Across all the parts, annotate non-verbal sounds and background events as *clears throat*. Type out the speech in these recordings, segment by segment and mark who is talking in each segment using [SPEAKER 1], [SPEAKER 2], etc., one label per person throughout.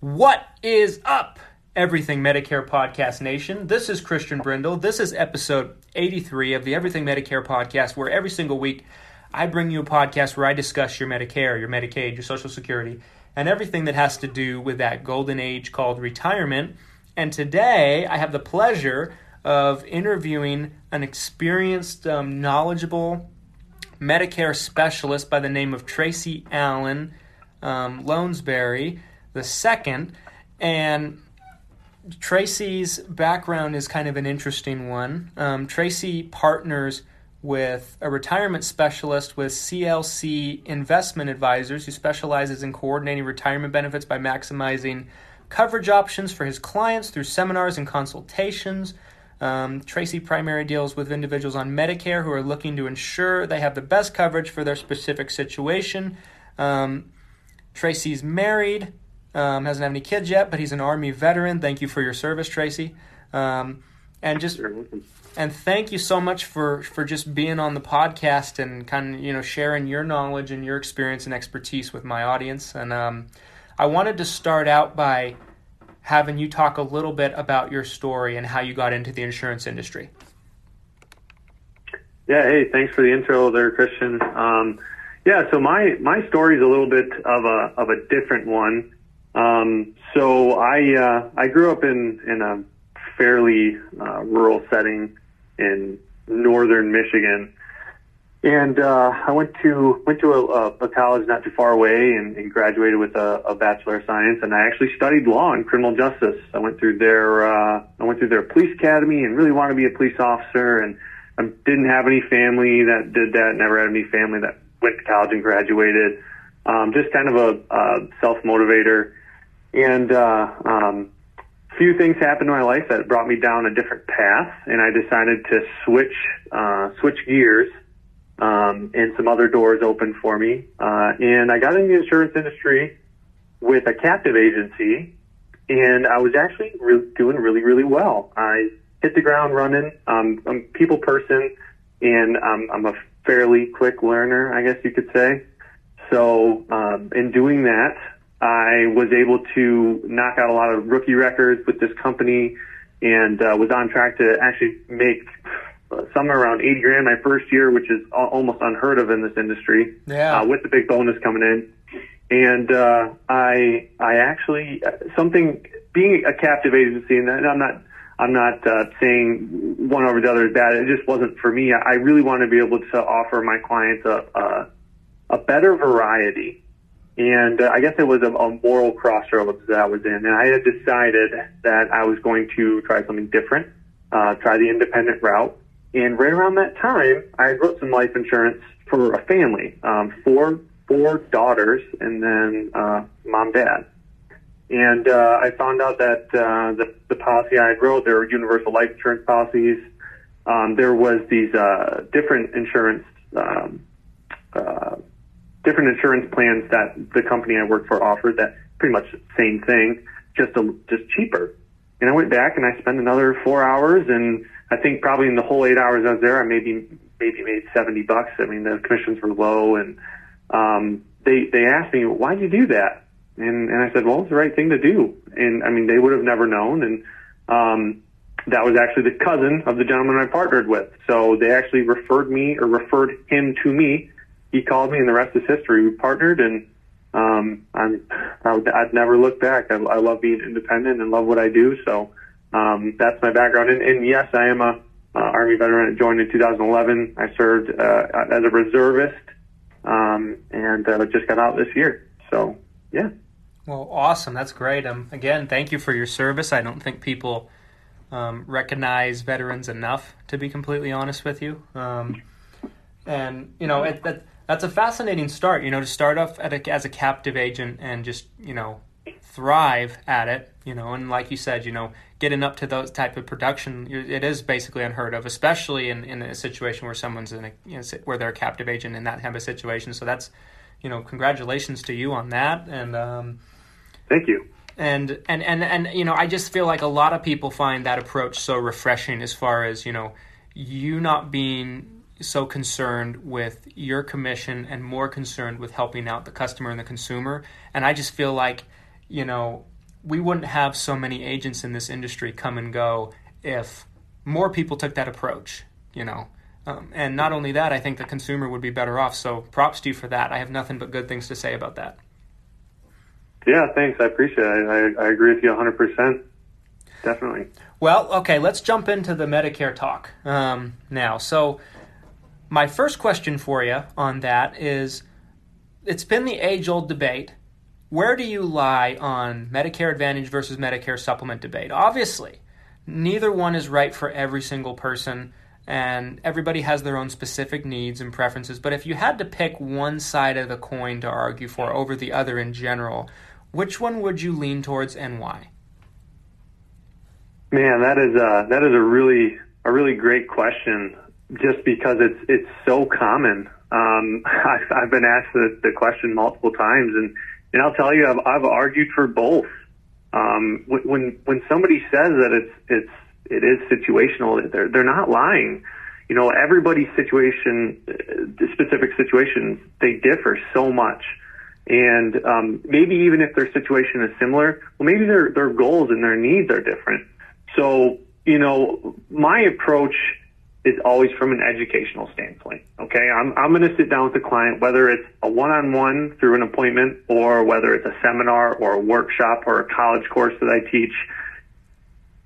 [SPEAKER 1] What is up, Everything Medicare Podcast Nation? This is Christian Brindle. This is episode 83 of the Everything Medicare Podcast, where every single week I bring you a podcast where I discuss your Medicare, your Medicaid, your Social Security, and everything that has to do with that golden age called retirement. And today I have the pleasure of interviewing an experienced, um, knowledgeable Medicare specialist by the name of Tracy Alan um, Lownsberry the second. And Tracy's background is kind of an interesting one. Um, Tracy partners with a retirement specialist with CLC Investment Advisors who specializes in coordinating retirement benefits by maximizing coverage options for his clients through seminars and consultations. Um, Tracy primarily deals with individuals on Medicare who are looking to ensure they have the best coverage for their specific situation. Um, Tracy's married, um, hasn't had any kids yet, but he's an Army veteran. Thank you for your service, Tracy. Um, and just and thank you so much for for just being on the podcast and kind of you know sharing your knowledge and your experience and expertise with my audience. And um, I wanted to start out by having you talk a little bit about your story and how you got into the insurance industry.
[SPEAKER 2] Yeah, hey, thanks for the intro there, Christian. Um, yeah, so my my story is a little bit of a of a different one. Um, so I uh, I grew up in in a fairly uh, rural setting in northern Michigan, and uh, I went to went to a, a college not too far away and, and graduated with a, a bachelor of science. And I actually studied law and criminal justice. I went through their uh, I went through their police academy and really wanted to be a police officer. And I didn't have any family that did that. Never had any family that went to college and graduated. Um, just kind of a, a self motivator. And uh, um, few things happened in my life that brought me down a different path, and I decided to switch uh, switch gears. Um, and some other doors opened for me. Uh, and I got in the insurance industry with a captive agency, and I was actually re- doing really, really well. I hit the ground running. Um, I'm a people person, and um, I'm a fairly quick learner, I guess you could say. So, um, in doing that, I was able to knock out a lot of rookie records with this company and uh, was on track to actually make somewhere around 80 grand my first year, which is almost unheard of in this industry.
[SPEAKER 1] Yeah.
[SPEAKER 2] Uh, with the big bonus coming in. And, uh, I, I actually, something, being a captive agency, and I'm not, I'm not, uh, saying one over the other is bad. It just wasn't for me. I really want to be able to offer my clients a, a, a better variety and uh, I guess it was a, a moral crossroads that I was in. And I had decided that I was going to try something different, uh, try the independent route. And right around that time, I wrote some life insurance for a family, um, four, four daughters and then, uh, mom, dad. And, uh, I found out that, uh, the, the policy I had wrote, there were universal life insurance policies. Um, there was these, uh, different insurance, um, uh, different insurance plans that the company I worked for offered that pretty much same thing, just a, just cheaper. And I went back and I spent another four hours and I think probably in the whole eight hours I was there, I maybe, maybe made 70 bucks. I mean, the commissions were low and, um, they, they asked me, why'd you do that? And, and I said, well, it's the right thing to do. And I mean, they would have never known. And, um, that was actually the cousin of the gentleman I partnered with. So they actually referred me or referred him to me he called me, and the rest is history. We partnered, and um, I'm I would, I'd never looked back. I, I love being independent and love what I do. So um, that's my background. And, and yes, I am a uh, Army veteran. I joined in 2011. I served uh, as a reservist, um, and uh, just got out this year. So yeah.
[SPEAKER 1] Well, awesome. That's great. Um, again, thank you for your service. I don't think people um, recognize veterans enough, to be completely honest with you. Um, and you know, it, that that's a fascinating start. You know, to start off a, as a captive agent and just you know thrive at it. You know, and like you said, you know, getting up to those type of production, it is basically unheard of, especially in, in a situation where someone's in a you know, where they're a captive agent in that type of situation. So that's you know, congratulations to you on that, and um,
[SPEAKER 2] thank you.
[SPEAKER 1] And and and and you know, I just feel like a lot of people find that approach so refreshing, as far as you know, you not being so concerned with your commission and more concerned with helping out the customer and the consumer. And I just feel like, you know, we wouldn't have so many agents in this industry come and go if more people took that approach, you know. Um, and not only that, I think the consumer would be better off. So props to you for that. I have nothing but good things to say about that.
[SPEAKER 2] Yeah, thanks. I appreciate it. I, I agree with you 100%. Definitely.
[SPEAKER 1] Well, okay, let's jump into the Medicare talk um, now. So, my first question for you on that is it's been the age old debate. Where do you lie on Medicare Advantage versus Medicare Supplement debate? Obviously, neither one is right for every single person, and everybody has their own specific needs and preferences. But if you had to pick one side of the coin to argue for over the other in general, which one would you lean towards and why?
[SPEAKER 2] Man, that is a, that is a really a really great question. Just because it's it's so common. Um, *laughs* I've, I've been asked the, the question multiple times, and and I'll tell you, I've, I've argued for both. Um, when when somebody says that it's it's it is situational, they're they're not lying. You know, everybody's situation, uh, specific situations, they differ so much. And um, maybe even if their situation is similar, well, maybe their their goals and their needs are different. So, you know, my approach is always from an educational standpoint. Okay. I'm, I'm going to sit down with the client, whether it's a one-on-one through an appointment or whether it's a seminar or a workshop or a college course that I teach.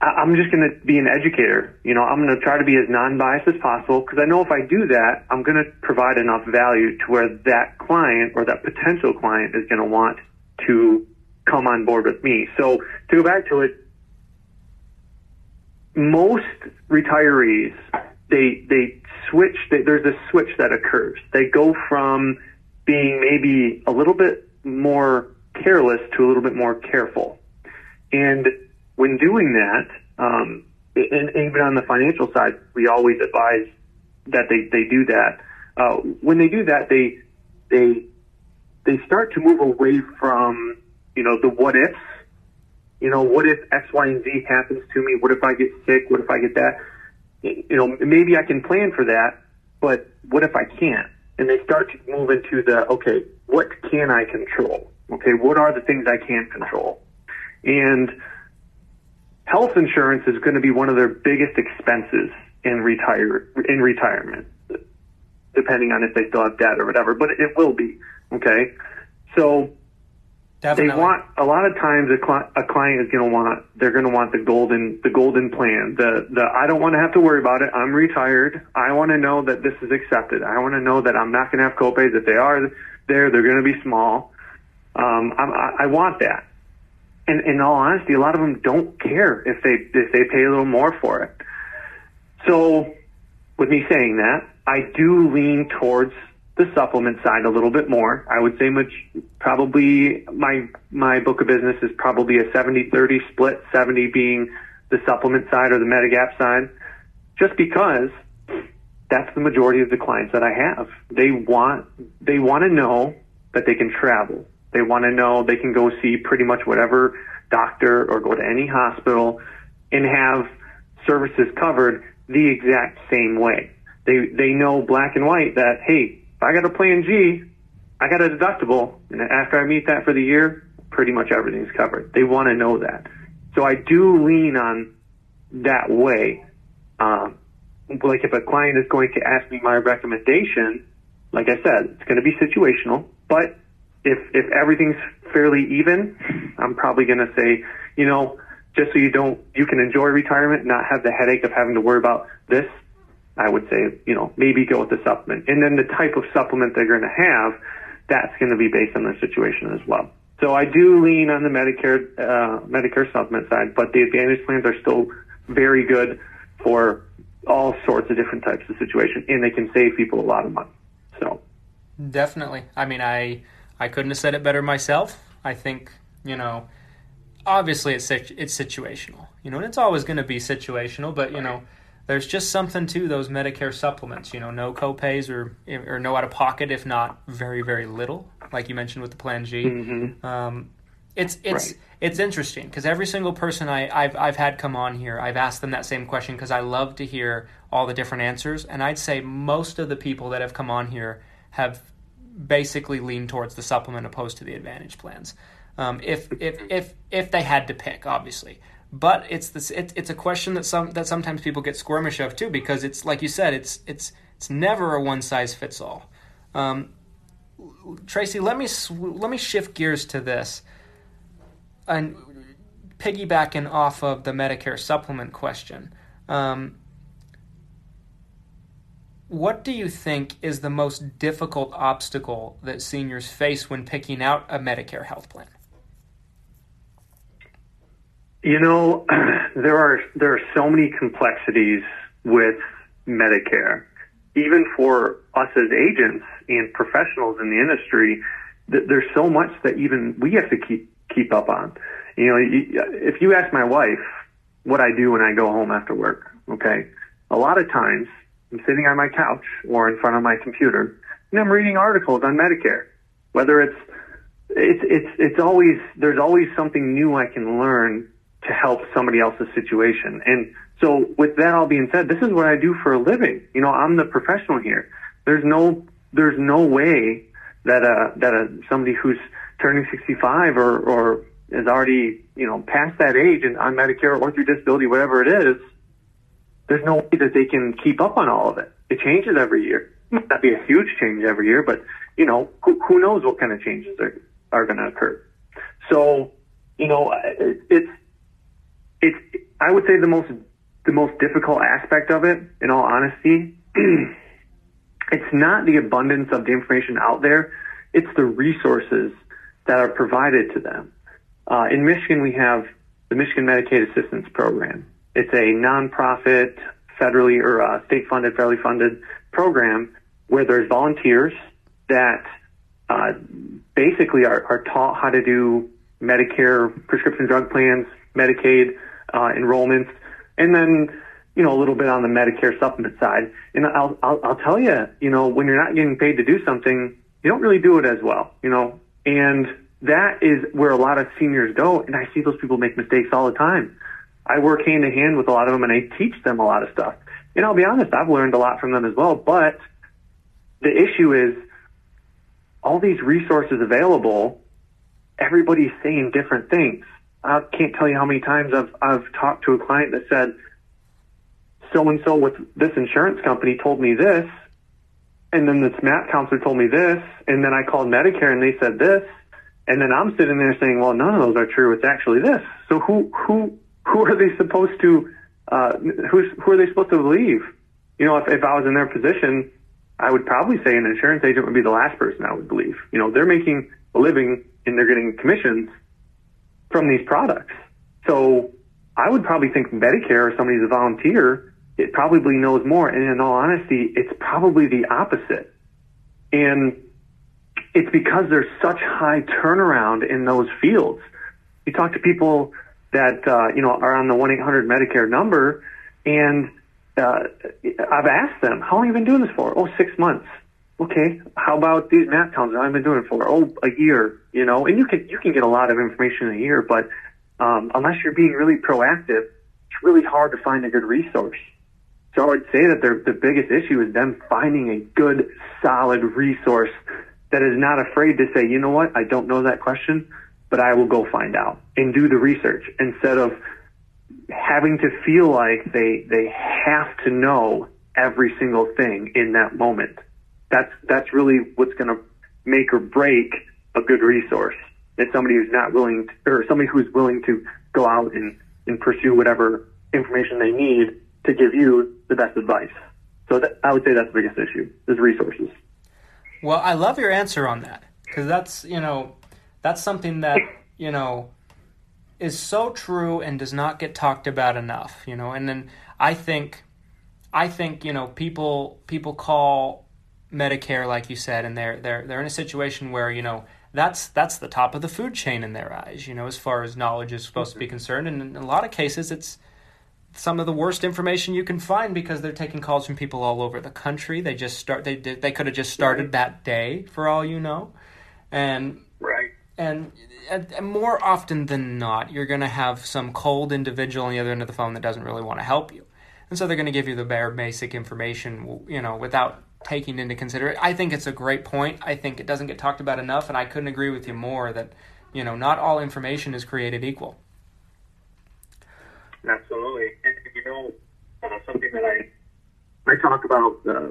[SPEAKER 2] I'm just going to be an educator. You know, I'm going to try to be as non-biased as possible because I know if I do that, I'm going to provide enough value to where that client or that potential client is going to want to come on board with me. So to go back to it, most retirees they they switch. They, there's a switch that occurs. They go from being maybe a little bit more careless to a little bit more careful, and when doing that, um, and, and even on the financial side, we always advise that they they do that. Uh, when they do that, they they they start to move away from you know the what ifs you know, what if X, Y, and Z happens to me? What if I get sick? What if I get that? You know, maybe I can plan for that, but what if I can't? And they start to move into the, okay, what can I control? Okay, what are the things I can control? And health insurance is going to be one of their biggest expenses in retire in retirement, depending on if they still have debt or whatever. But it will be okay. So Definitely. They want a lot of times a, cli- a client is going to want they're going to want the golden the golden plan. The the I don't want to have to worry about it. I'm retired. I want to know that this is accepted. I want to know that I'm not going to have copays. If they are there, they're going to be small. Um, I, I want that. And in all honesty, a lot of them don't care if they if they pay a little more for it. So, with me saying that, I do lean towards the supplement side a little bit more. I would say much probably my my book of business is probably a 70-30 split, 70 being the supplement side or the Medigap side, just because that's the majority of the clients that I have. They want they want to know that they can travel. They want to know they can go see pretty much whatever doctor or go to any hospital and have services covered the exact same way. They they know black and white that hey, if I got a plan G, I got a deductible, and after I meet that for the year, pretty much everything's covered. They want to know that. So I do lean on that way. Um, like if a client is going to ask me my recommendation, like I said, it's going to be situational. But if if everything's fairly even, I'm probably going to say, you know, just so you don't, you can enjoy retirement, not have the headache of having to worry about this. I would say, you know, maybe go with the supplement. And then the type of supplement they're going to have, that's going to be based on their situation as well. So I do lean on the Medicare uh, Medicare supplement side, but the Advantage plans are still very good for all sorts of different types of situations, and they can save people a lot of money. So
[SPEAKER 1] definitely, I mean, I I couldn't have said it better myself. I think you know, obviously it's it's situational, you know, and it's always going to be situational, but you know there's just something to those Medicare supplements. You know, no copays or or no out of pocket, if not very very little, like you mentioned with the Plan G. Mm-hmm. Um, it's it's right. it's interesting because every single person I, I've I've had come on here, I've asked them that same question because I love to hear all the different answers, and I'd say most of the people that have come on here have basically leaned towards the supplement opposed to the Advantage plans. um, if if if if they had to pick, obviously. But it's this it, it's a question that some that sometimes people get squirmish of too because it's like you said it's it's it's never a one size fits all. Um, Tracy, let me let me shift gears to this and piggybacking off of the Medicare supplement question. Um, what do you think is the most difficult obstacle that seniors face when picking out a Medicare health plan?
[SPEAKER 2] You know, *clears throat* there are there are so many complexities with Medicare. Even for us as agents and professionals in the industry, there's so much that even we have to keep keep up on. You know, if you ask my wife what I do when I go home after work, okay, a lot of times I'm sitting on my couch or in front of my computer and I'm reading articles on Medicare. Whether it's it's it's it's always there's always something new I can learn to help somebody else's situation. And so with that all being said, this is what I do for a living. You know, I'm the professional here. There's no there's no way that uh that a somebody who's turning 65 or or is already you know past that age and on Medicare or through disability, whatever it is, there's no way that they can keep up on all of it. It changes every year. It might not be a huge change every year, but you know who, who knows what kind of changes are are going to occur. So you know it, it's it's I would say the most the most difficult aspect of it, in all honesty, *clears throat* it's not the abundance of the information out there; it's the resources that are provided to them. Uh, in Michigan, we have the Michigan Medicaid Assistance Program. It's a nonprofit, federally or uh, state-funded, federally funded program where there's volunteers that uh, basically are, are taught how to do Medicare prescription drug plans, Medicaid uh, enrollments, and then you know a little bit on the Medicare supplement side. And I'll, I'll I'll tell you, you know, when you're not getting paid to do something, you don't really do it as well, you know. And that is where a lot of seniors go, and I see those people make mistakes all the time. I work hand in hand with a lot of them, and I teach them a lot of stuff. And I'll be honest, I've learned a lot from them as well. But the issue is all these resources available. Everybody's saying different things. I can't tell you how many times I've I've talked to a client that said, so and so with this insurance company told me this, and then this MAP counselor told me this, and then I called Medicare and they said this, and then I'm sitting there saying, well, none of those are true. It's actually this. So who who who are they supposed to uh, who's who are they supposed to believe? You know, if if I was in their position, I would probably say an insurance agent would be the last person I would believe. You know, they're making a living and they're getting commissions from these products. So I would probably think Medicare or somebody who's a volunteer, it probably knows more. And in all honesty, it's probably the opposite. And it's because there's such high turnaround in those fields. You talk to people that, uh, you know, are on the 1-800 Medicare number and, uh, I've asked them, how long have you been doing this for? Oh, six months. Okay. How about these math towns? I've been doing it for, oh, a year, you know, and you can, you can get a lot of information in a year, but, um, unless you're being really proactive, it's really hard to find a good resource. So I would say that the biggest issue is them finding a good, solid resource that is not afraid to say, you know what, I don't know that question, but I will go find out and do the research instead of having to feel like they they have to know every single thing in that moment. That's that's really what's going to make or break a good resource. It's somebody who's not willing, to, or somebody who's willing to go out and, and pursue whatever information they need to give you the best advice. So that, I would say that's the biggest issue is resources.
[SPEAKER 1] Well, I love your answer on that because that's you know that's something that you know is so true and does not get talked about enough. You know, and then I think I think you know people people call Medicare like you said, and they're they're they're in a situation where you know that's that's the top of the food chain in their eyes. You know, as far as knowledge is supposed mm-hmm. to be mm-hmm. concerned, and in a lot of cases, it's some of the worst information you can find because they're taking calls from people all over the country. They just start they they could have just started that day for all you know. And
[SPEAKER 2] right.
[SPEAKER 1] And, and, and more often than not, you're going to have some cold individual on the other end of the phone that doesn't really want to help you. And so they're going to give you the bare basic information, you know, without taking into consideration. I think it's a great point. I think it doesn't get talked about enough, and I couldn't agree with you more that You know, not all information is created equal.
[SPEAKER 2] Absolutely, and you know, uh, something that I I talk about. Uh,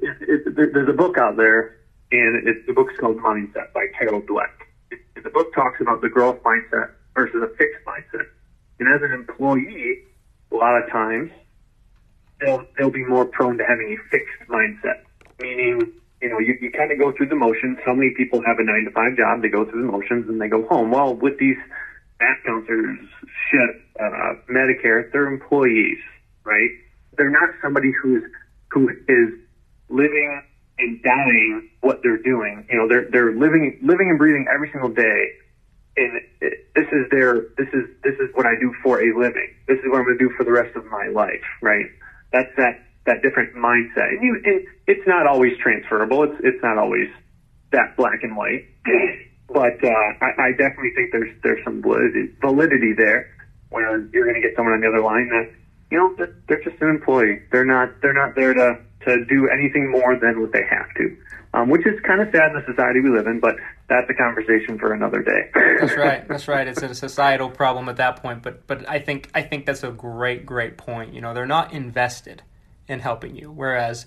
[SPEAKER 2] it, it, there, there's a book out there, and it, the book's called Mindset by Carol Dweck. The book talks about the growth mindset versus a fixed mindset. And as an employee, a lot of times they'll they'll be more prone to having a fixed mindset, meaning you know you, you kind of go through the motions. So many people have a nine to five job? They go through the motions and they go home. Well, with these MAP counselors, shit, uh, Medicare, they're employees, right? They're not somebody who's who is living and dying what they're doing. You know, they're they're living living and breathing every single day. And this is their this is this is what I do for a living. This is what I'm going to do for the rest of my life, right? That's that that different mindset. And you and it's not always transferable. It's it's not always that black and white. *clears throat* but uh, I, I definitely think there's there's some validity, validity there where you're going to get someone on the other line that you know they're, they're just an employee. They're not they're not there to to do anything more than what they have to, um, which is kind of sad in the society we live in. But that's a conversation for another day.
[SPEAKER 1] that's *laughs* right. That's right. It's a societal problem at that point. But but I think I think that's a great great point. You know, they're not invested in helping you, whereas.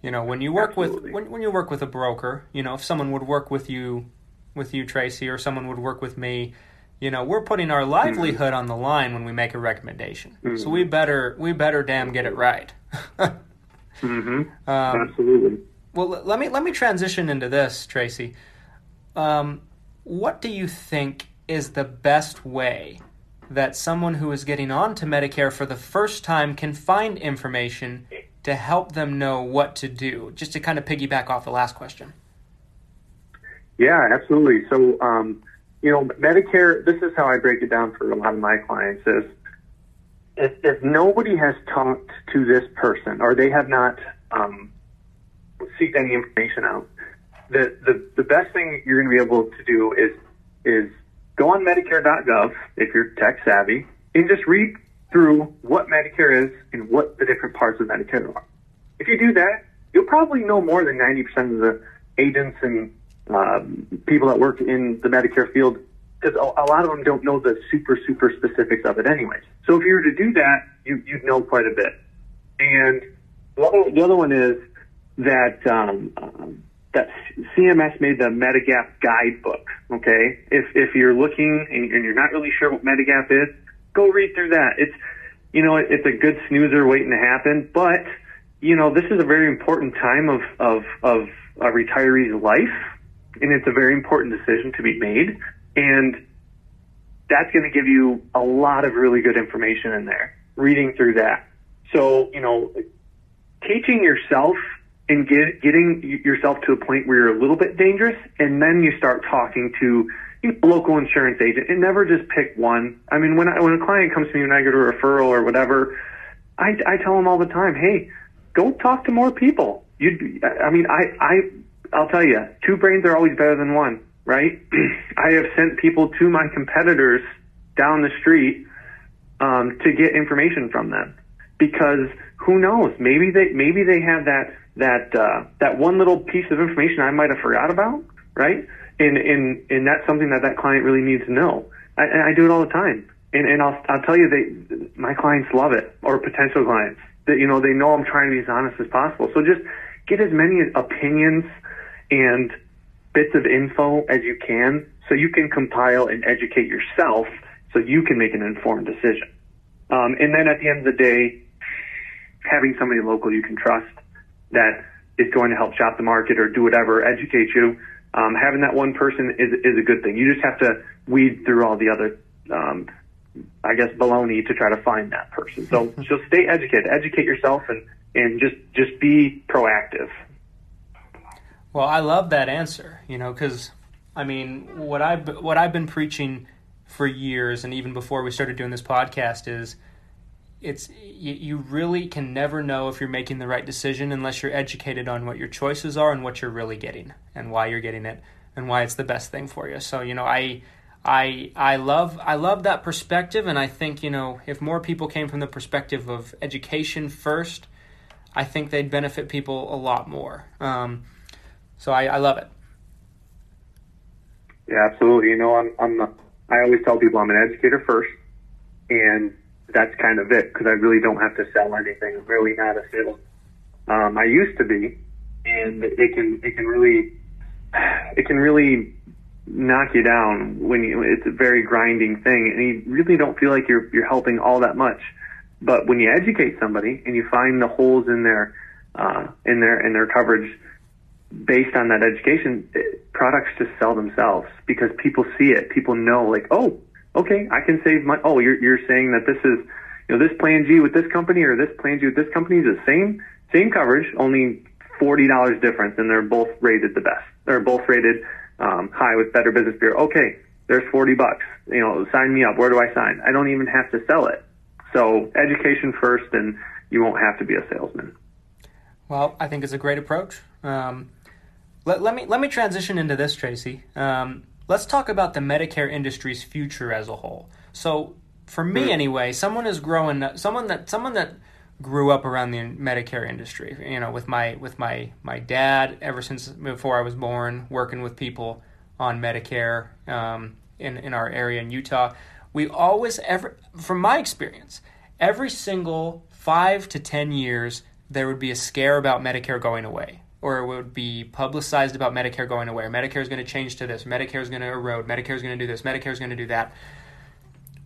[SPEAKER 1] You know, when you work Absolutely. with when, when you work with a broker, you know, if someone would work with you with you, Tracy, or someone would work with me, you know, we're putting our livelihood mm-hmm. on the line when we make a recommendation. Mm-hmm. So we better we better damn get it right. *laughs*
[SPEAKER 2] Mm-hmm. Um, Absolutely.
[SPEAKER 1] Well, let me let me transition into this, Tracy. Um, what do you think is the best way that someone who is getting on to Medicare for the first time can find information to help them know what to do? Just to kind of piggyback off the last question.
[SPEAKER 2] Yeah, absolutely. So, um, you know, Medicare. This is how I break it down for a lot of my clients: is if, if nobody has talked to this person or they have not um, seeked any information out, the, the, the best thing you're going to be able to do is is go on Medicare.gov if you're tech savvy and just read through what Medicare is and what the different parts of Medicare are. If you do that, you'll probably know more than 90% of the agents and um, people that work in the Medicare field because a, a, lot of them don't know the super super specifics of it anyways. So if you were to do that, you you'd know quite a bit. And the other, the other one is that um, um, that CMS made the Medigap guidebook. Okay, if if you're looking and, and you're not really sure what Medigap is, go read through that. It's you know it's a good snoozer waiting to happen, but you know this is a very important time of of of a retiree's life, and it's a very important decision to be made. And that's going to give you a lot of really good information in there, reading through that. So, you know, teaching yourself and get, getting yourself to a point where you're a little bit dangerous, and then you start talking to you know, local insurance agent, and never just pick one. I mean, when I, when a client comes to me and I get a referral or whatever, I, I tell them all the time, hey, go talk to more people. You'd I mean, I, I, I'll tell you, two brains are always better than one right? *clears throat* I have sent people to my competitors down the street um, to get information from them because who knows? Maybe they maybe they have that that uh, that one little piece of information I might have forgot about, right? And and and that's something that that client really needs to know. I, and I do it all the time. And and I'll I'll tell you, they my clients love it, or potential clients. That you know they know I'm trying to be as honest as possible. So just get as many opinions and bits of info as you can so you can compile and educate yourself so you can make an informed decision. Um, and then at the end of the day, having somebody local you can trust that is going to help shop the market or do whatever, educate you. Um, having that one person is is a good thing. You just have to weed through all the other, um, I guess, baloney to try to find that person. So *laughs* so stay educated, educate yourself, and and just just be proactive.
[SPEAKER 1] Well, I love that answer, you know, because I mean, what I've what I've been preaching for years, and even before we started doing this podcast, is it's you, you really can never know if you're making the right decision unless you're educated on what your choices are and what you're really getting and why you're getting it and why it's the best thing for you. So, you know, I I I love I love that perspective and I think, you know, if more people came from the perspective of education first, I think they'd benefit people a lot more. Um, so I, I love it.
[SPEAKER 2] Yeah, absolutely. You know, I'm, I'm, I always tell people I'm an educator first, and that's kind of it because I really don't have to sell anything. I'm really not a sales. Um, I used to be, and it can, it can really, it can really knock you down when you, it's a very grinding thing, and you really don't feel like you're, you're helping all that much. But when you educate somebody and you find the holes in their, uh, in their, in their coverage, based on that education, it, products just sell themselves because people see it. People know, like, oh, okay, I can save money. Oh, you're you're saying that this is, you know, this plan G with this company or this plan G with this company is the same same coverage, only forty dollars difference, and they're both rated the best. They're both rated um, high with Better Business Bureau. Okay, there's forty bucks. You know, sign me up. Where do I sign? I don't even have to sell it. So education first, and you won't have to be a salesman.
[SPEAKER 1] Well, I think it's a great approach. Um, let, let me let me transition into this, Tracy. Um, let's talk about the Medicare industry's future as a whole. So, for me anyway, someone is growing, someone that someone that grew up around the Medicare industry. You know, with my with my my dad ever since before I was born, working with people on Medicare um, in in our area in Utah. We always ever, from my experience, every single five to ten years, there would be a scare about Medicare going away or it would be publicized about Medicare going away. Medicare is going to change to this. Medicare is going to erode. Medicare is going to do this. Medicare is going to do that.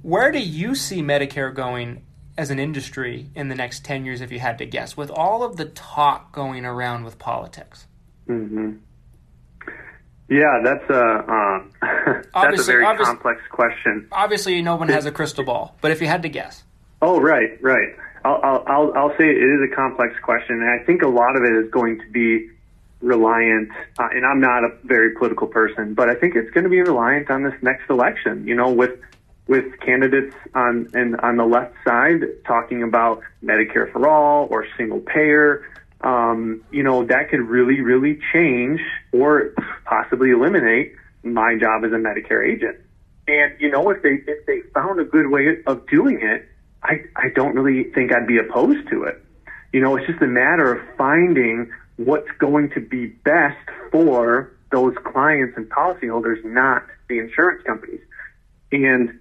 [SPEAKER 1] Where do you see Medicare going as an industry in the next 10 years, if you had to guess, with all of the talk going around with politics?
[SPEAKER 2] Mm-hmm. Yeah, that's a um, *laughs* that's a very complex question.
[SPEAKER 1] Obviously, no one has a crystal ball, but if you had to guess.
[SPEAKER 2] Oh, right, right. I'll, I'll, I'll say it is a complex question, and I think a lot of it is going to be reliant, uh, and I'm not a very political person, but I think it's going to be reliant on this next election. You know, with with candidates on and on the left side talking about Medicare for all or single payer, um, you know, that could really, really change or possibly eliminate my job as a Medicare agent. And you know, if they if they found a good way of doing it I, I don't really think I'd be opposed to it. You know, it's just a matter of finding what's going to be best for those clients and policyholders, not the insurance companies. And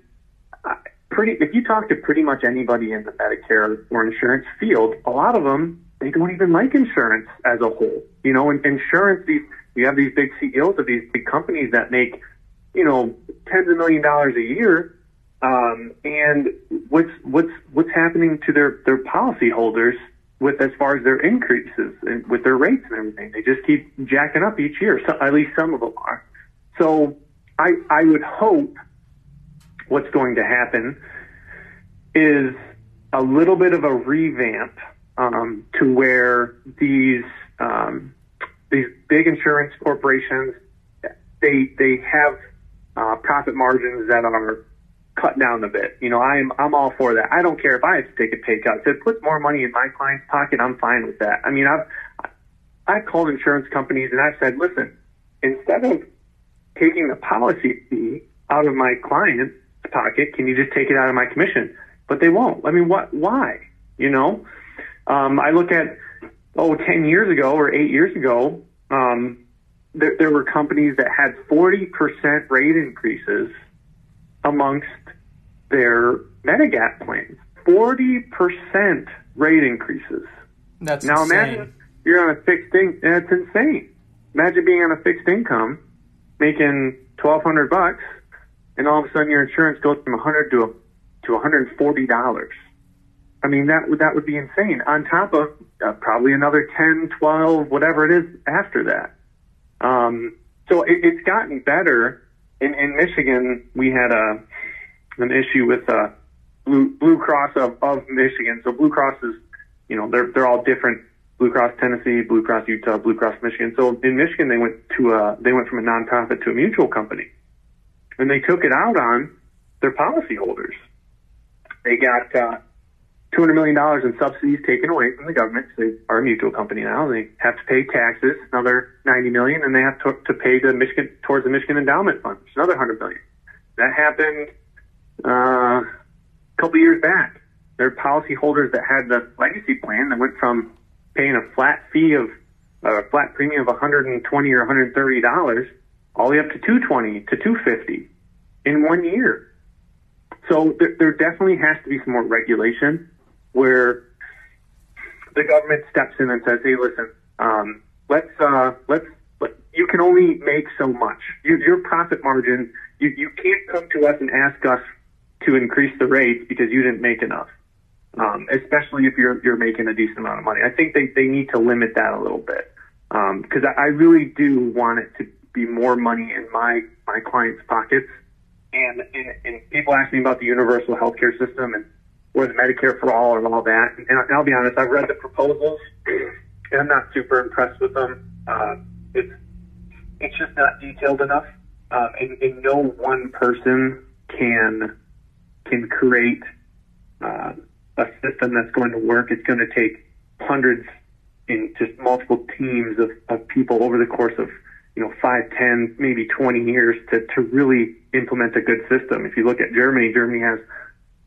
[SPEAKER 2] pretty, if you talk to pretty much anybody in the Medicare or insurance field, a lot of them they don't even like insurance as a whole. You know, and insurance these you have these big CEOs of these big companies that make, you know, tens of million dollars a year um, and what's what's what's happening to their their policyholders with as far as their increases and with their rates and everything. They just keep jacking up each year. So at least some of them are. So I I would hope what's going to happen is a little bit of a revamp um, to where these um, these big insurance corporations they they have uh, profit margins that are cut down a bit. You know, I'm I'm all for that. I don't care if I have to take a pay cut. If it puts more money in my client's pocket, I'm fine with that. I mean, I've I've called insurance companies and I've said, listen, instead of taking the policy fee out of my client's pocket, can you just take it out of my commission? But they won't. I mean, what? Why? You know, um, I look at oh, 10 years ago or eight years ago, um, there, there were companies that had 40% rate increases amongst their Medigap plans. 40% rate increases.
[SPEAKER 1] That's
[SPEAKER 2] now
[SPEAKER 1] insane.
[SPEAKER 2] imagine you're on a fixed income. That's insane. Imagine being on a fixed income, making 1200 bucks, and all of a sudden your insurance goes from 100 to a, to 140 dollars. I mean that would that would be insane. On top of uh, probably another 10, 12, whatever it is after that. Um, so it, it's gotten better in, in Michigan, we had a an issue with uh, Blue Blue Cross of, of Michigan. So Blue Cross is, you know, they're they're all different. Blue Cross Tennessee, Blue Cross Utah, Blue Cross Michigan. So in Michigan, they went to a they went from a nonprofit to a mutual company, and they took it out on their policyholders. They got uh, $200 million in subsidies taken away from the government. So They are a mutual company now. They have to pay taxes, another 90 million, and they have to, to pay the Michigan, towards the Michigan Endowment Fund, which is another 100 million. That happened uh, a couple years back. There are policyholders that had the legacy plan that went from paying a flat fee of a uh, flat premium of 120 or 130 dollars all the way up to 220 to 250 in one year. So there, there definitely has to be some more regulation where the government steps in and says, "Hey, listen, um, let's uh, let's let, you can only make so much. Your, your profit margin, you you can't come to us and ask us to increase the rates because you didn't make enough." Um, especially if you're you're making a decent amount of money, I think they, they need to limit that a little bit because um, I, really do want it to be more money in my my clients' pockets. And, and and people ask me about the universal healthcare system and or the Medicare for all and all that. And, and I'll be honest, I've read the proposals and I'm not super impressed with them. Uh, it's it's just not detailed enough, um, and, and no one person can can create. Uh, a system that's going to work. It's going to take hundreds in just multiple teams of, of people over the course of you know five, ten, maybe twenty years to to really implement a good system. If you look at Germany, Germany has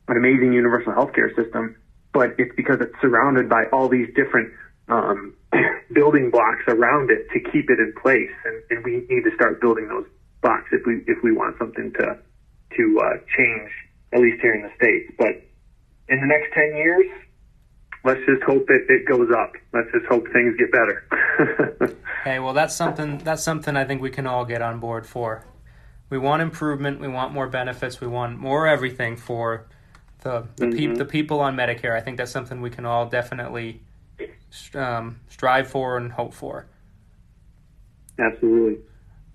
[SPEAKER 2] an amazing universal healthcare system, but it's because it's surrounded by all these different um, *coughs* building blocks around it to keep it in place, and, and we need to start building those blocks if we if we want something to to uh, change at least here in the states. But in the next 10 years, let's just hope it, it goes up. Let's just hope things get better. *laughs*
[SPEAKER 1] hey, well, that's something that's something I think we can all get on board for. We want improvement. We want more benefits. We want more everything for the the, mm-hmm. pe- the people on Medicare. I think that's something we can all definitely um, strive for and hope for.
[SPEAKER 2] Absolutely.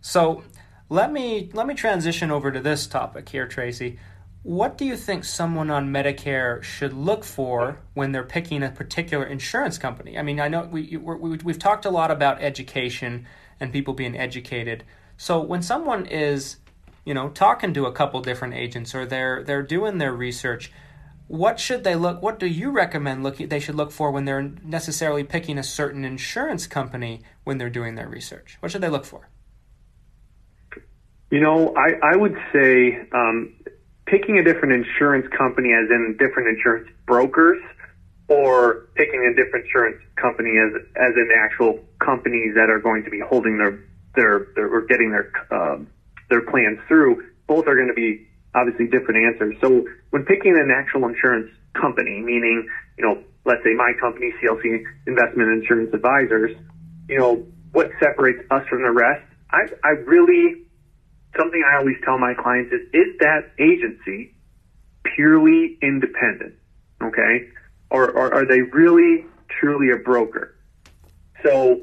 [SPEAKER 1] So let me let me transition over to this topic here, Tracy. What do you think someone on Medicare should look for when they're picking a particular insurance company? I mean, I know we, we we've talked a lot about education and people being educated. So when someone is, you know, talking to a couple different agents or they're they're doing their research, what should they look? What do you recommend looking they should look for when they're necessarily picking a certain insurance company when they're doing their research? What should they look for?
[SPEAKER 2] You know, I I would say. Um, picking a different insurance company as in different insurance brokers or picking a different insurance company as as in actual companies that are going to be holding their their, their or getting their uh, their plans through both are going to be obviously different answers. So when picking an actual insurance company meaning you know let's say my company CLC Investment Insurance Advisors you know what separates us from the rest? I I really something I always tell my clients is, is that agency purely independent? Okay. Or, or are they really truly a broker? So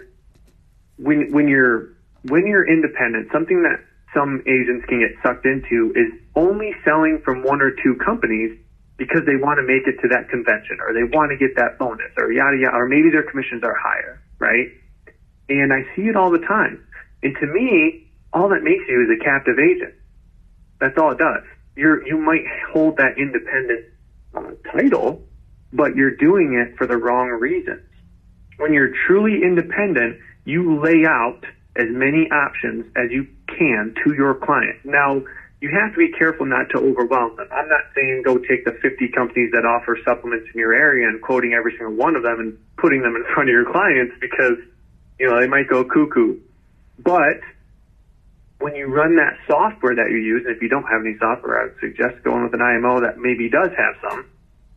[SPEAKER 2] when, when you're, when you're independent, something that some agents can get sucked into is only selling from one or two companies because they want to make it to that convention or they want to get that bonus or yada yada, or maybe their commissions are higher, right? And I see it all the time. And to me, all that makes you is a captive agent. That's all it does. You're, you might hold that independent uh, title, but you're doing it for the wrong reasons. When you're truly independent, you lay out as many options as you can to your client. Now, you have to be careful not to overwhelm them. I'm not saying go take the 50 companies that offer supplements in your area and quoting every single one of them and putting them in front of your clients because, you know, they might go cuckoo. But when you run that software that you use, and if you don't have any software, I would suggest going with an IMO that maybe does have some.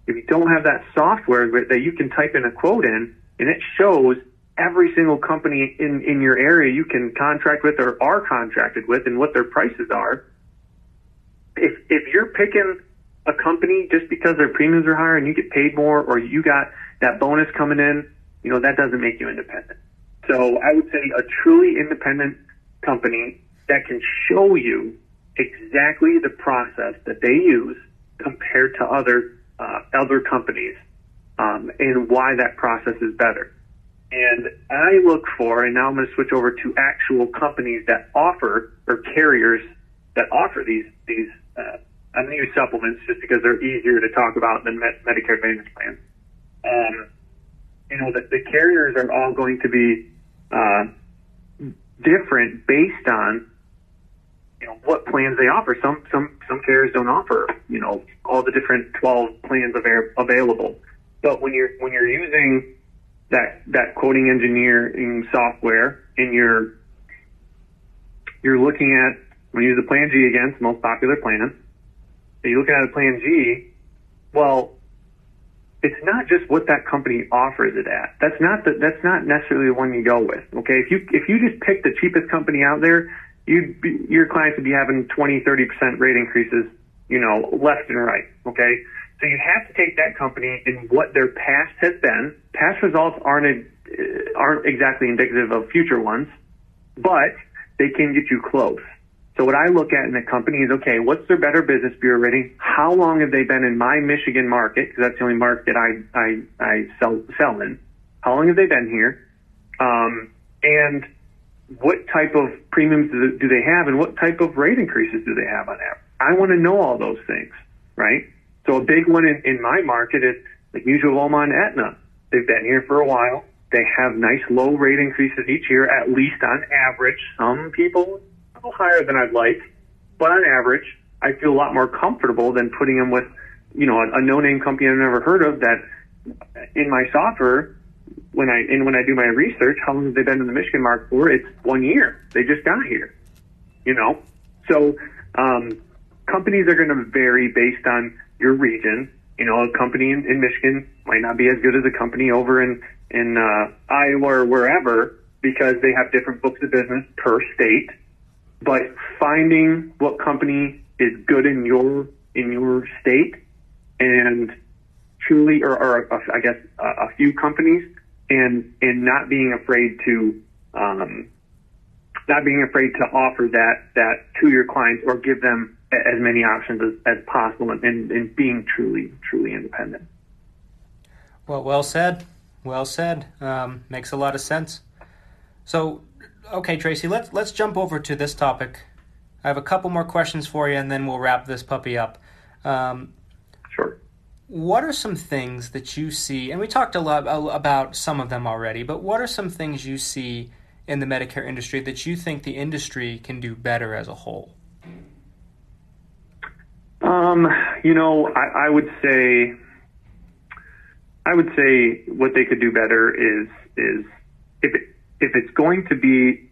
[SPEAKER 2] If you don't have that software that you can type in a quote in, and it shows every single company in, in your area you can contract with or are contracted with and what their prices are. If, if you're picking a company just because their premiums are higher and you get paid more or you got that bonus coming in, you know, that doesn't make you independent. So I would say a truly independent company that can show you exactly the process that they use compared to other uh, other companies um, and why that process is better. And I look for, and now I'm going to switch over to actual companies that offer or carriers that offer these these. Uh, I'm going to use supplements just because they're easier to talk about than Med- Medicare Advantage plans. Um, you know, the, the carriers are all going to be uh, different based on you know what plans they offer. Some some some carriers don't offer you know all the different twelve plans av- available. But when you're when you're using that that quoting engineering software and you're you're looking at when you use the Plan G again, it's the most popular plan. You're looking at a Plan G. Well, it's not just what that company offers it at. That's not the, that's not necessarily the one you go with. Okay, if you if you just pick the cheapest company out there, you your clients would be having 20, 30 percent rate increases, you know, left and right. Okay, so you have to take that company and what their past has been. Past results aren't aren't exactly indicative of future ones, but they can get you close. So what I look at in a company is, okay, what's their Better Business Bureau rating? How long have they been in my Michigan market? Because that's the only market I, I, I sell, sell in. How long have they been here? Um, and what type of premiums do they have and what type of rate increases do they have on average? I want to know all those things, right? So a big one in, in my market is like Mutual of and Aetna. They've been here for a while. They have nice low rate increases each year, at least on average. Some people a little higher than I'd like, but on average, I feel a lot more comfortable than putting them with, you know, a, a no-name company I've never heard of that in my software when I and when I do my research, how long have they been in the Michigan market for? It's one year. They just got here. You know, so um, companies are going to vary based on your region. You know, a company in, in Michigan might not be as good as a company over in in uh, Iowa or wherever because they have different books of business per state. But finding what company is good in your in your state and truly, or, or I guess a few companies, and and not being afraid to um, not being afraid to offer that that to your clients or give them as many options as, as possible and, and, and being truly truly independent.
[SPEAKER 1] Well, well said. Well said. Um, makes a lot of sense. So, okay, Tracy, let's let's jump over to this topic. I have a couple more questions for you, and then we'll wrap this puppy up. Um,
[SPEAKER 2] sure.
[SPEAKER 1] What are some things that you see, and we talked a lot about some of them already, but what are some things you see in the Medicare industry that you think the industry can do better as a whole?
[SPEAKER 2] Um, you know, I, I would say I would say what they could do better is is if it, if it's going to be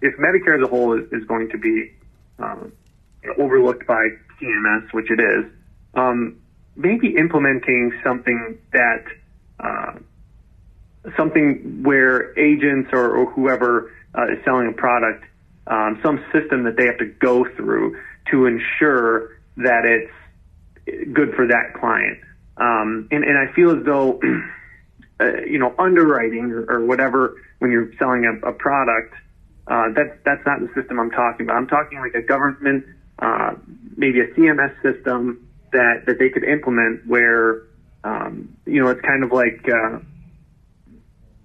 [SPEAKER 2] if Medicare as a whole is, is going to be um, overlooked by CMS, which it is, um, maybe implementing something that uh, something where agents or, or whoever uh, is selling a product, um, some system that they have to go through to ensure that it's good for that client. Um, and, and I feel as though, *clears throat* uh, you know, underwriting or, or whatever when you're selling a, a product, uh, that's that's not the system I'm talking about. I'm talking like a government, uh, maybe a CMS system that that they could implement where, um, you know, it's kind of like uh,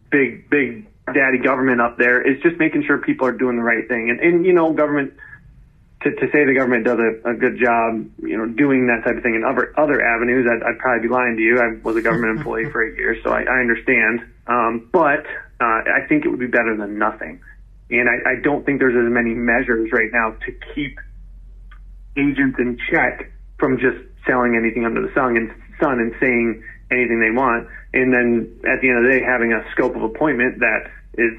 [SPEAKER 2] big big daddy government up there is just making sure people are doing the right thing. And and you know, government to, to say the government does a, a good job, you know, doing that type of thing in other other avenues, I'd, I'd probably be lying to you. I was a government *laughs* employee for eight years, so I, I understand. Um, but uh, I think it would be better than nothing. And I, I don't think there's as many measures right now to keep agents in check from just selling anything under the sun and sun and saying anything they want, and then at the end of the day having a scope of appointment that is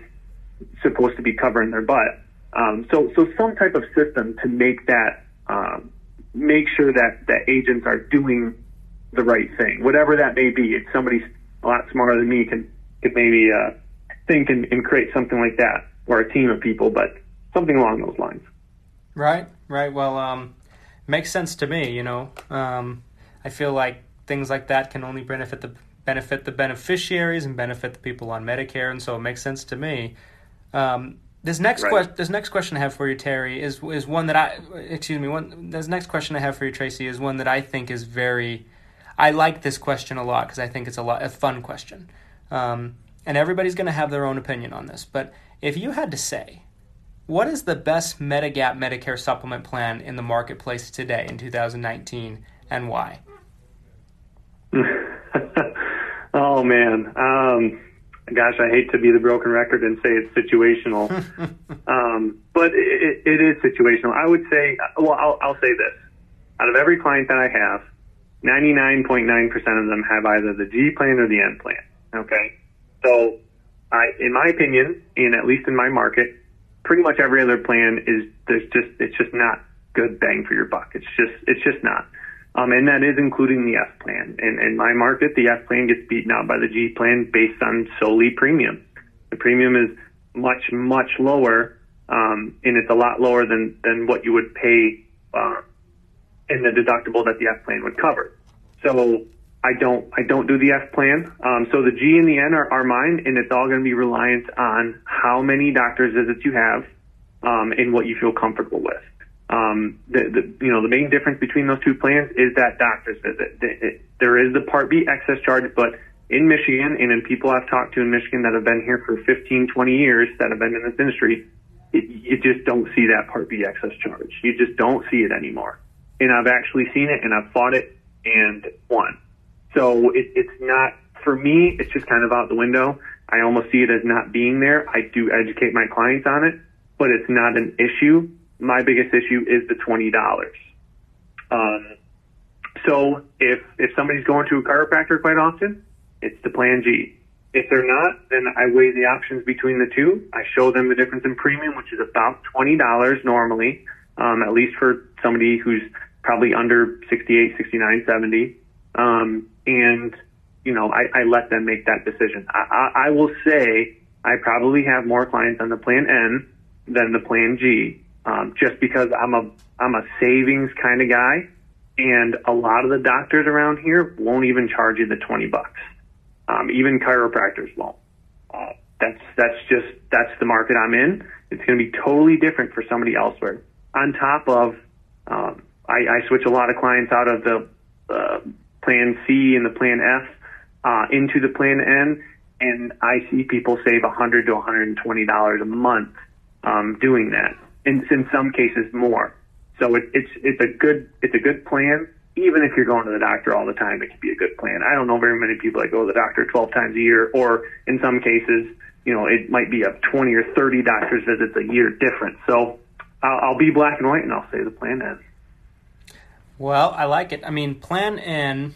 [SPEAKER 2] supposed to be covering their butt. Um, so, so some type of system to make that, um, make sure that that agents are doing the right thing, whatever that may be. If somebody a lot smarter than me can could maybe uh, think and, and create something like that, or a team of people, but something along those lines.
[SPEAKER 1] Right, right. Well, um, makes sense to me. You know, um, I feel like things like that can only benefit the benefit the beneficiaries and benefit the people on Medicare, and so it makes sense to me. Um, this next right. question, this next question I have for you, Terry, is is one that I excuse me. One this next question I have for you, Tracy, is one that I think is very. I like this question a lot because I think it's a lot a fun question, um, and everybody's going to have their own opinion on this. But if you had to say, what is the best Medigap Medicare supplement plan in the marketplace today in 2019, and why? *laughs*
[SPEAKER 2] oh man. Um, gosh, I hate to be the broken record and say it's situational, *laughs* um, but it, it is situational. I would say, well, I'll, I'll say this: out of every client that I have, 99.9% of them have either the G plan or the N plan. Okay, so I, in my opinion, and at least in my market, pretty much every other plan is there's just it's just not good bang for your buck. It's just it's just not. Um, and that is including the F plan. And in my market, the F plan gets beaten out by the G plan based on solely premium. The premium is much much lower, um, and it's a lot lower than than what you would pay uh, in the deductible that the F plan would cover. So I don't I don't do the F plan. Um, so the G and the N are, are mine, and it's all going to be reliant on how many doctor's visits you have um, and what you feel comfortable with. Um, the, the you know the main difference between those two plans is that doctor's visit. The, it, there is the Part B excess charge, but in Michigan and in people I've talked to in Michigan that have been here for 15, 20 years that have been in this industry, it, you just don't see that Part B excess charge. You just don't see it anymore. And I've actually seen it and I've fought it and won. So it, it's not, for me, it's just kind of out the window. I almost see it as not being there. I do educate my clients on it, but it's not an issue. My biggest issue is the $20. Um, so if, if somebody's going to a chiropractor quite often, it's the plan G. If they're not, then I weigh the options between the two. I show them the difference in premium, which is about $20 normally, um, at least for somebody who's probably under 68, 69, 70. Um, and, you know, I, I let them make that decision. I, I, I will say I probably have more clients on the plan N than the plan G, um, just because I'm a, I'm a savings kind of guy. And a lot of the doctors around here won't even charge you the 20 bucks. Um, even chiropractors won't. Uh, that's, that's just, that's the market I'm in. It's going to be totally different for somebody elsewhere. On top of, um, I, I switch a lot of clients out of the uh, plan C and the plan F uh, into the plan N, and I see people save 100 to 120 dollars a month um, doing that, and in some cases more. So it, it's it's a good it's a good plan. Even if you're going to the doctor all the time, it can be a good plan. I don't know very many people that go to the doctor 12 times a year, or in some cases, you know, it might be a 20 or 30 doctor's visits a year different. So I'll, I'll be black and white, and I'll say the plan N.
[SPEAKER 1] Well, I like it. I mean, Plan N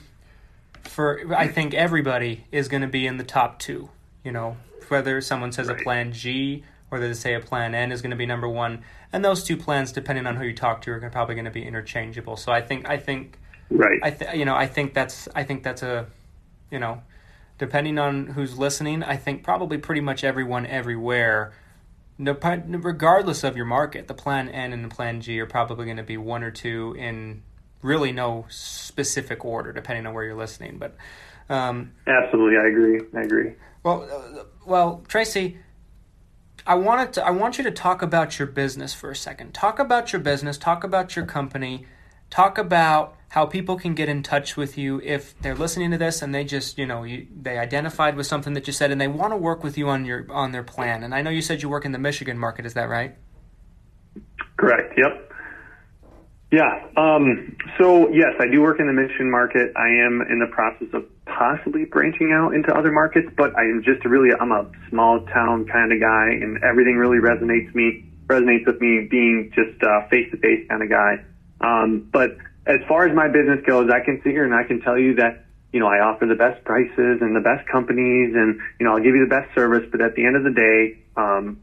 [SPEAKER 1] for I think everybody is going to be in the top two. You know, whether someone says right. a Plan G or they say a Plan N is going to be number one, and those two plans, depending on who you talk to, are probably going to be interchangeable. So I think I think
[SPEAKER 2] right.
[SPEAKER 1] I th- you know I think that's I think that's a you know depending on who's listening, I think probably pretty much everyone everywhere regardless of your market, the plan N and the plan G are probably going to be one or two in really no specific order depending on where you're listening. But um,
[SPEAKER 2] absolutely, I agree. I agree.
[SPEAKER 1] Well, uh, well, Tracy, I wanted to. I want you to talk about your business for a second. Talk about your business. Talk about your company. Talk about how people can get in touch with you if they're listening to this and they just you know you, they identified with something that you said and they want to work with you on your on their plan. And I know you said you work in the Michigan market. Is that right?
[SPEAKER 2] Correct. Yep. Yeah. Um, so yes, I do work in the Michigan market. I am in the process of possibly branching out into other markets, but I am just really I'm a small town kind of guy, and everything really resonates me resonates with me being just face to face kind of guy. Um, but as far as my business goes, I can sit here and I can tell you that you know I offer the best prices and the best companies, and you know I'll give you the best service. But at the end of the day, um,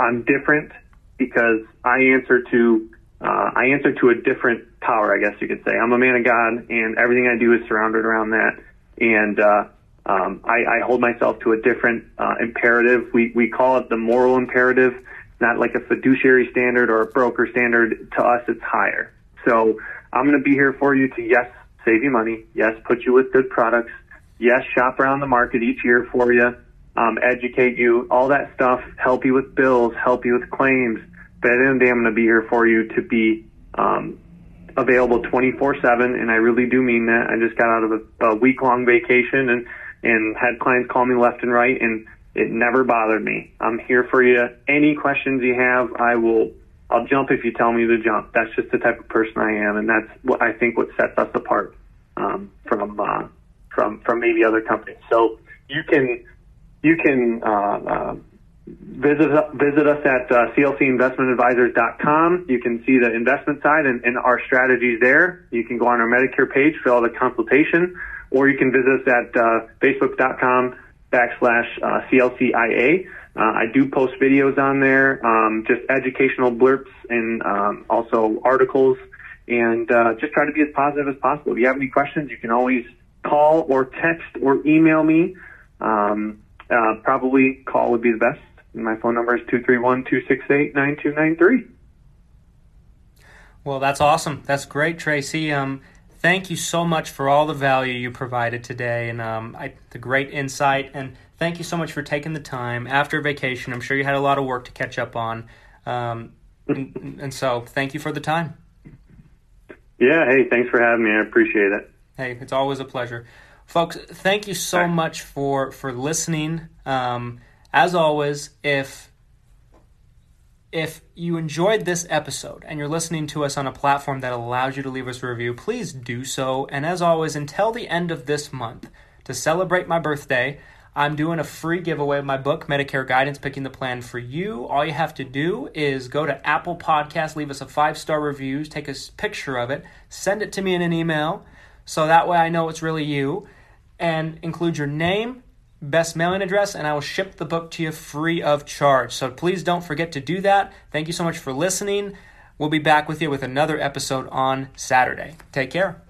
[SPEAKER 2] I'm different because I answer to uh, I answer to a different power, I guess you could say. I'm a man of God, and everything I do is surrounded around that. And uh, um, I, I hold myself to a different uh, imperative. We we call it the moral imperative, not like a fiduciary standard or a broker standard. To us, it's higher. So I'm going to be here for you to yes, save you money. Yes, put you with good products. Yes, shop around the market each year for you. Um, educate you, all that stuff. Help you with bills. Help you with claims but at the end of the day, I'm going to be here for you to be um, available 24/7, and I really do mean that. I just got out of a, a week-long vacation and and had clients call me left and right, and it never bothered me. I'm here for you. Any questions you have, I will. I'll jump if you tell me to jump. That's just the type of person I am, and that's what I think what sets us apart um, from uh, from from maybe other companies. So you can you can uh, uh, visit visit us at uh, clcinvestmentadvisors.com. You can see the investment side and, and, our strategies there. You can go on our Medicare page, fill out a consultation, or you can visit us at uh, facebook.com backslash uh, CLCIA. Uh, I do post videos on there, um, just educational blurbs and um, also articles, and uh, just try to be as positive as possible. If you have any questions, you can always call or text or email me. Um, uh, probably call would be the best. My phone number is 231 268 9293.
[SPEAKER 1] Well, that's awesome. That's great, Tracy. Um, thank you so much for all the value you provided today and um, I, the great insight. And thank you so much for taking the time after vacation. I'm sure you had a lot of work to catch up on. Um, *laughs* and, and so, thank you for the time.
[SPEAKER 2] Yeah, hey, thanks for having me. I appreciate it.
[SPEAKER 1] Hey, it's always a pleasure. Folks, thank you so much for, for listening. Um, as always, if if you enjoyed this episode and you're listening to us on a platform that allows you to leave us a review, please do so. And as always, until the end of this month, to celebrate my birthday, I'm doing a free giveaway of my book, Medicare Guidance Picking the Plan for You. All you have to do is go to Apple Podcasts, leave us a five star review, take a picture of it, send it to me in an email so that way I know it's really you, and include your name best mailing address, and I will ship the book to you free of charge. So please don't forget to do that. Thank you so much for listening. We'll be back with you with another episode on Saturday. Take care.